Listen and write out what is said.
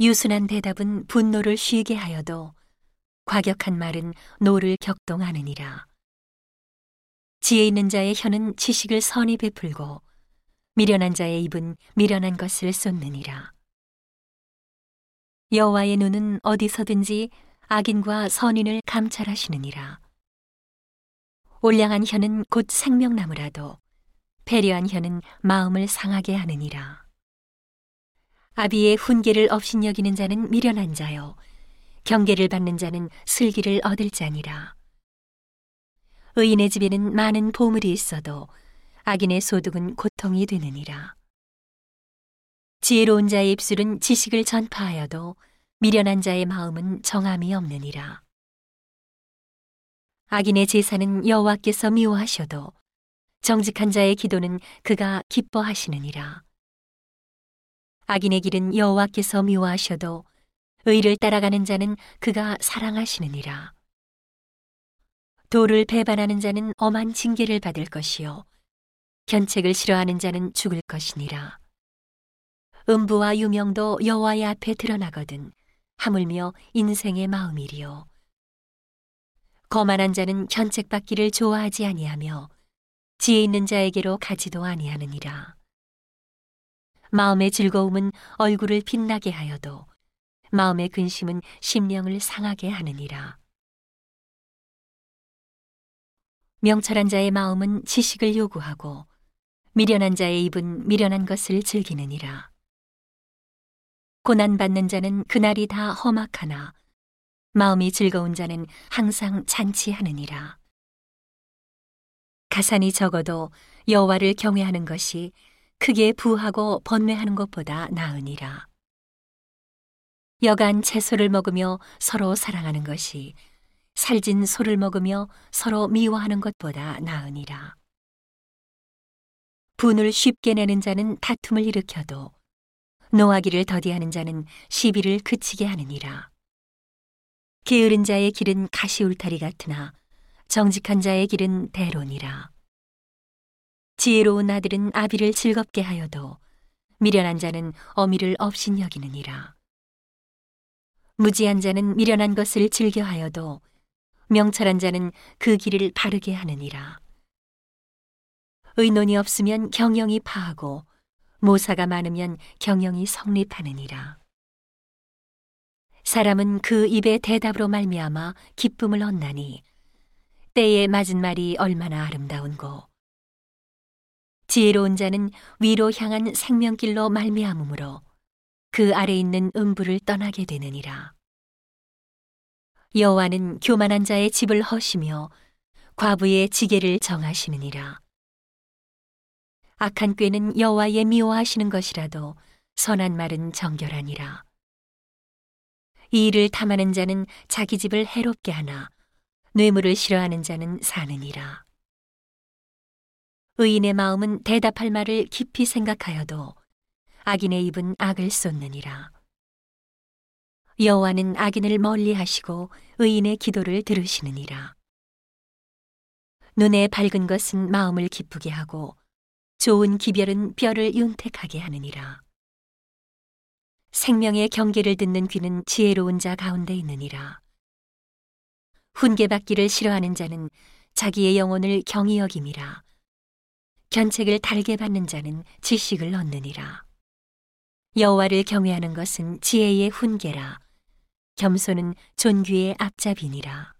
유순한 대답은 분노를 쉬게 하여도 과격한 말은 노를 격동하느니라. 지혜 있는 자의 혀는 지식을 선히 베풀고 미련한 자의 입은 미련한 것을 쏟느니라. 여호와의 눈은 어디서든지 악인과 선인을 감찰하시느니라. 온량한 혀는 곧 생명나무라도 패려한 혀는 마음을 상하게 하느니라. 아비의 훈계를 업신여기는 자는 미련한 자요 경계를 받는 자는 슬기를 얻을 자니라. 의인의 집에는 많은 보물이 있어도 악인의 소득은 고통이 되느니라. 지혜로운 자의 입술은 지식을 전파하여도 미련한 자의 마음은 정함이 없느니라. 악인의 제사는 여호와께서 미워하셔도 정직한 자의 기도는 그가 기뻐하시느니라. 악인의 길은 여호와께서 미워하셔도 의를 따라가는 자는 그가 사랑하시느니라. 도를 배반하는 자는 엄한 징계를 받을 것이요 견책을 싫어하는 자는 죽을 것이니라. 음부와 유명도 여호와의 앞에 드러나거든 하물며 인생의 마음이리요. 거만한 자는 견책받기를 좋아하지 아니하며 지혜 있는 자에게로 가지도 아니하느니라. 마음의 즐거움은 얼굴을 빛나게 하여도 마음의 근심은 심령을 상하게 하느니라. 명철한 자의 마음은 지식을 요구하고 미련한 자의 입은 미련한 것을 즐기느니라. 고난받는 자는 그날이 다 험악하나 마음이 즐거운 자는 항상 잔치하느니라. 가산이 적어도 여호와를 경외하는 것이 크게 부하고 번뇌하는 것보다 나으니라. 여간 채소를 먹으며 서로 사랑하는 것이 살진 소를 먹으며 서로 미워하는 것보다 나으니라. 분을 쉽게 내는 자는 다툼을 일으켜도 노하기를 더디하는 자는 시비를 그치게 하느니라. 게으른 자의 길은 가시 울타리 같으나 정직한 자의 길은 대론이라. 지혜로운 아들은 아비를 즐겁게 하여도 미련한 자는 어미를 없인 여기느니라. 무지한 자는 미련한 것을 즐겨하여도 명철한 자는 그 길을 바르게 하느니라. 의논이 없으면 경영이 파하고 모사가 많으면 경영이 성립하느니라. 사람은 그 입의 대답으로 말미암아 기쁨을 얻나니 때에 맞은 말이 얼마나 아름다운고 지혜로운 자는 위로 향한 생명길로 말미암으므로 그 아래 있는 음부를 떠나게 되느니라. 여호와는 교만한 자의 집을 허시며 과부의 지게를 정하시느니라. 악한 꾀는 여호와의 미워하시는 것이라도 선한 말은 정결하니라. 이 일을 탐하는 자는 자기 집을 해롭게 하나 뇌물을 싫어하는 자는 사느니라. 의인의 마음은 대답할 말을 깊이 생각하여도 악인의 입은 악을 쏟느니라. 여호와는 악인을 멀리하시고 의인의 기도를 들으시느니라. 눈에 밝은 것은 마음을 기쁘게 하고 좋은 기별은 뼈를 윤택하게 하느니라. 생명의 경계를 듣는 귀는 지혜로운 자 가운데 있느니라. 훈계받기를 싫어하는 자는 자기의 영혼을 경히 여김이라. 견책을 달게 받는 자는 지식을 얻느니라. 여호와를 경외하는 것은 지혜의 훈계라. 겸손은 존귀의 앞잡이니라.